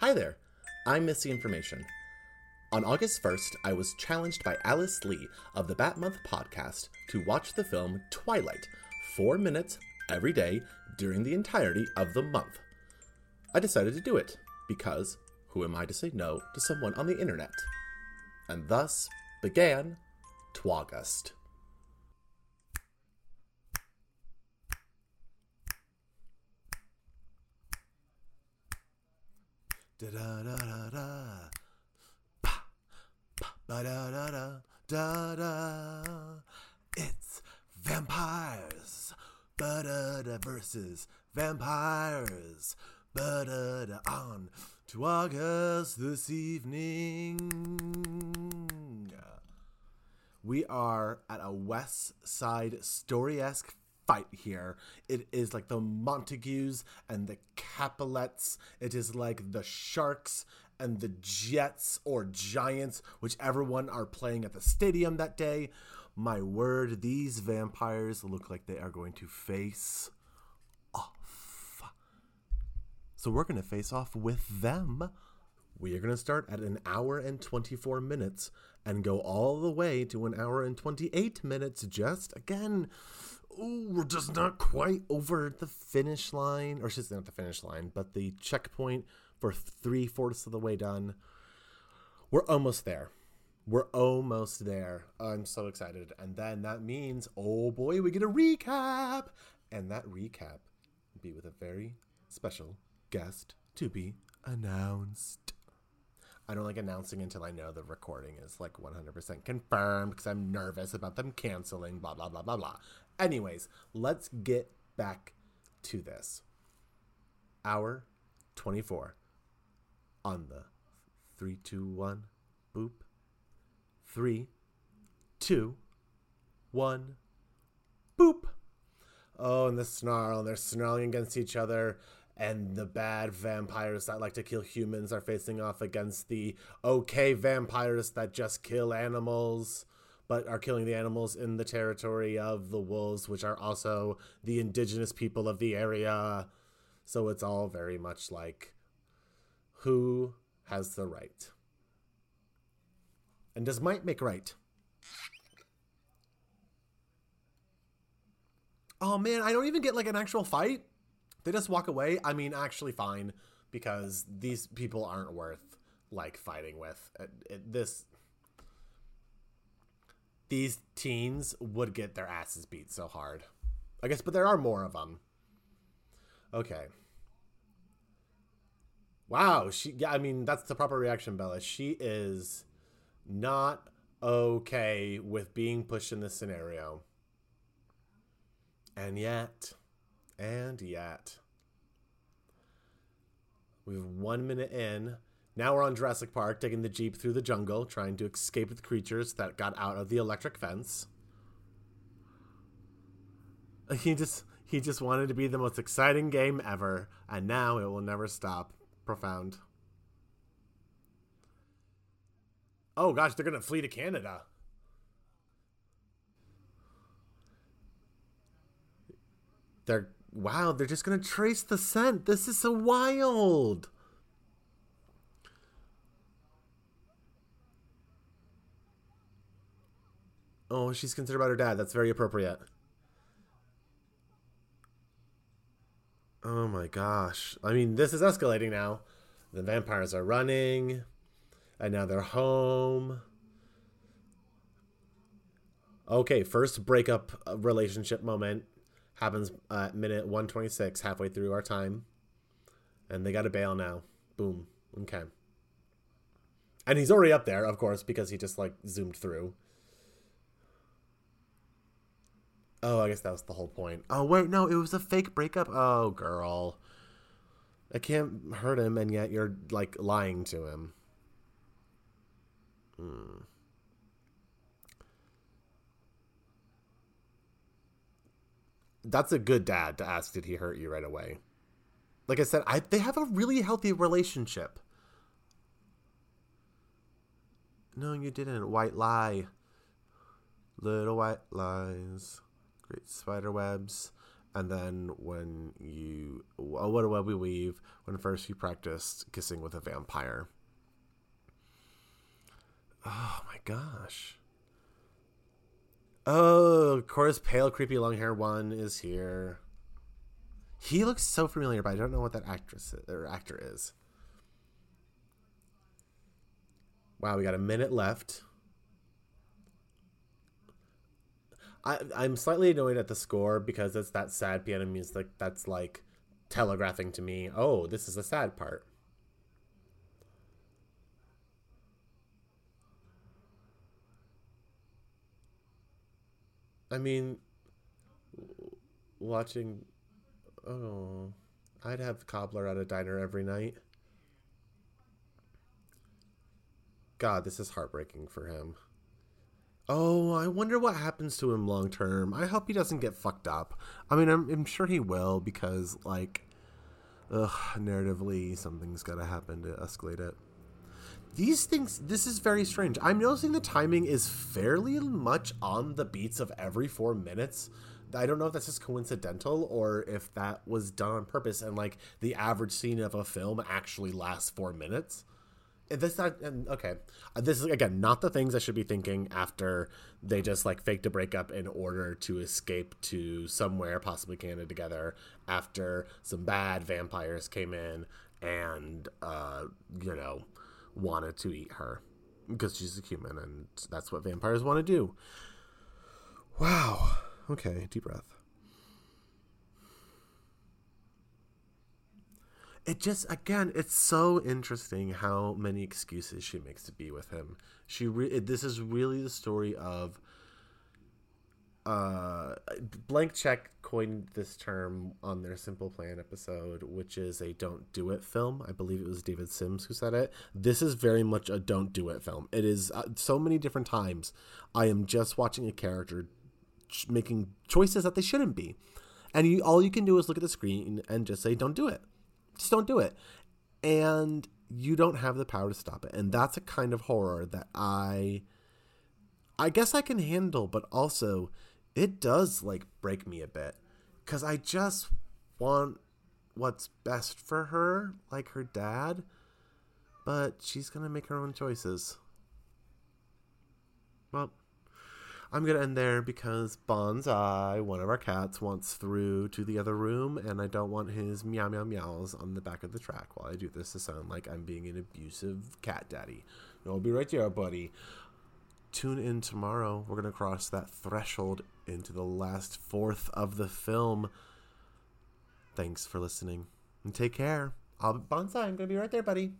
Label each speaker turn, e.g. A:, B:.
A: Hi there, I'm Missy Information. On August 1st, I was challenged by Alice Lee of the Bat Month podcast to watch the film Twilight, four minutes every day during the entirety of the month. I decided to do it because who am I to say no to someone on the internet? And thus began Twagust. Da da da da. Pa, pa, ba da da da da da. It's vampires. Ba da da versus vampires. Ba da da on to August this evening. We are at a West Side Story esque fight here. It is like the Montagues and the Capulets. It is like the Sharks and the Jets or Giants, whichever one are playing at the stadium that day. My word, these vampires look like they are going to face off. So we're going to face off with them. We are going to start at an hour and 24 minutes and go all the way to an hour and 28 minutes just again ooh, we're just not quite over the finish line, or just not the finish line, but the checkpoint for three fourths of the way done. We're almost there. We're almost there. I'm so excited. And then that means, oh boy, we get a recap. And that recap will be with a very special guest to be announced. I don't like announcing until I know the recording is like 100% confirmed because I'm nervous about them canceling, blah, blah, blah, blah, blah. Anyways, let's get back to this. Hour 24 on the 3, 2, 1, boop. 3, 2, 1, boop. Oh, and the snarl, and they're snarling against each other and the bad vampires that like to kill humans are facing off against the okay vampires that just kill animals but are killing the animals in the territory of the wolves which are also the indigenous people of the area. So it's all very much like who has the right? And does might make right? Oh man i don't even get like an actual fight they just walk away, I mean, actually fine because these people aren't worth like fighting with. It, it, this these teens would get their asses beat so hard. I guess, but there are more of them. Okay. Wow, she yeah, I mean, that's the proper reaction, Bella. She is not okay with being pushed in this scenario. And yet and yet, we have one minute in. Now we're on Jurassic Park, taking the Jeep through the jungle, trying to escape the creatures that got out of the electric fence. He just he just wanted to be the most exciting game ever, and now it will never stop. Profound. Oh gosh, they're gonna flee to Canada. They're wow, they're just gonna trace the scent. This is so wild. Oh, she's concerned about her dad. That's very appropriate. Oh my gosh. I mean, this is escalating now. The vampires are running, and now they're home. Okay, first breakup uh, relationship moment happens at minute 126 halfway through our time. And they got to bail now. Boom. Okay. And he's already up there of course because he just like zoomed through. Oh i guess that was the whole point. Oh wait no it was a fake breakup. Oh girl. I can't hurt him and yet you're like lying to him. Hmm that's a good dad to ask did he hurt you right away? Like i said I, they have a really healthy relationship. No you didn't. White lie. Little white lies. Great spider webs. And then when you, oh, what a web we weave, when first you practiced kissing with a vampire. Oh my gosh. Oh, of course, pale, creepy, long hair one is here. He looks so familiar, but I don't know what that actress or actor is. Wow, we got a minute left. I, I'm slightly annoyed at the score because it's that sad piano music that's like telegraphing to me, oh, this is the sad part. I mean, watching. Oh, I'd have cobbler at a diner every night. God, this is heartbreaking for him. Oh, I wonder what happens to him long term. I hope he doesn't get fucked up. I mean, I'm, I'm sure he will because, like, ugh, narratively, something's got to happen to escalate it these things this is very strange. I'm noticing the timing is fairly much on the beats of every four minutes. I don't know if that's just coincidental or if that was done on purpose and like the average scene of a film actually lasts four minutes. This not okay. Uh, this is again not the things i should be thinking after they just like faked a breakup in order to escape to somewhere possibly canada together after some bad vampires came in and uh you know wanted to eat her because she's a human and that's what vampires want to do. Wow. Okay, deep breath. It just again, it's so interesting how many excuses she makes to be with him. She re- this is really the story of uh, Blank Check coined this term on their Simple Plan episode, which is a don't do it film. I believe it was David Sims who said it. This is very much a don't do it film. It is uh, so many different times I am just watching a character ch- making choices that they shouldn't be. And you, all you can do is look at the screen and just say, don't do it. Just don't do it. And you don't have the power to stop it. And that's a kind of horror that I. I guess I can handle, but also it does like break me a bit because I just want what's best for her, like her dad, but she's gonna make her own choices. Well, I'm gonna end there because Bonsai, one of our cats, wants through to the other room, and I don't want his meow meow meows on the back of the track while I do this to sound like I'm being an abusive cat daddy. No, I'll be right there, buddy tune in tomorrow. We're going to cross that threshold into the last fourth of the film. Thanks for listening and take care. I'll bonsai. I'm going to be right there, buddy.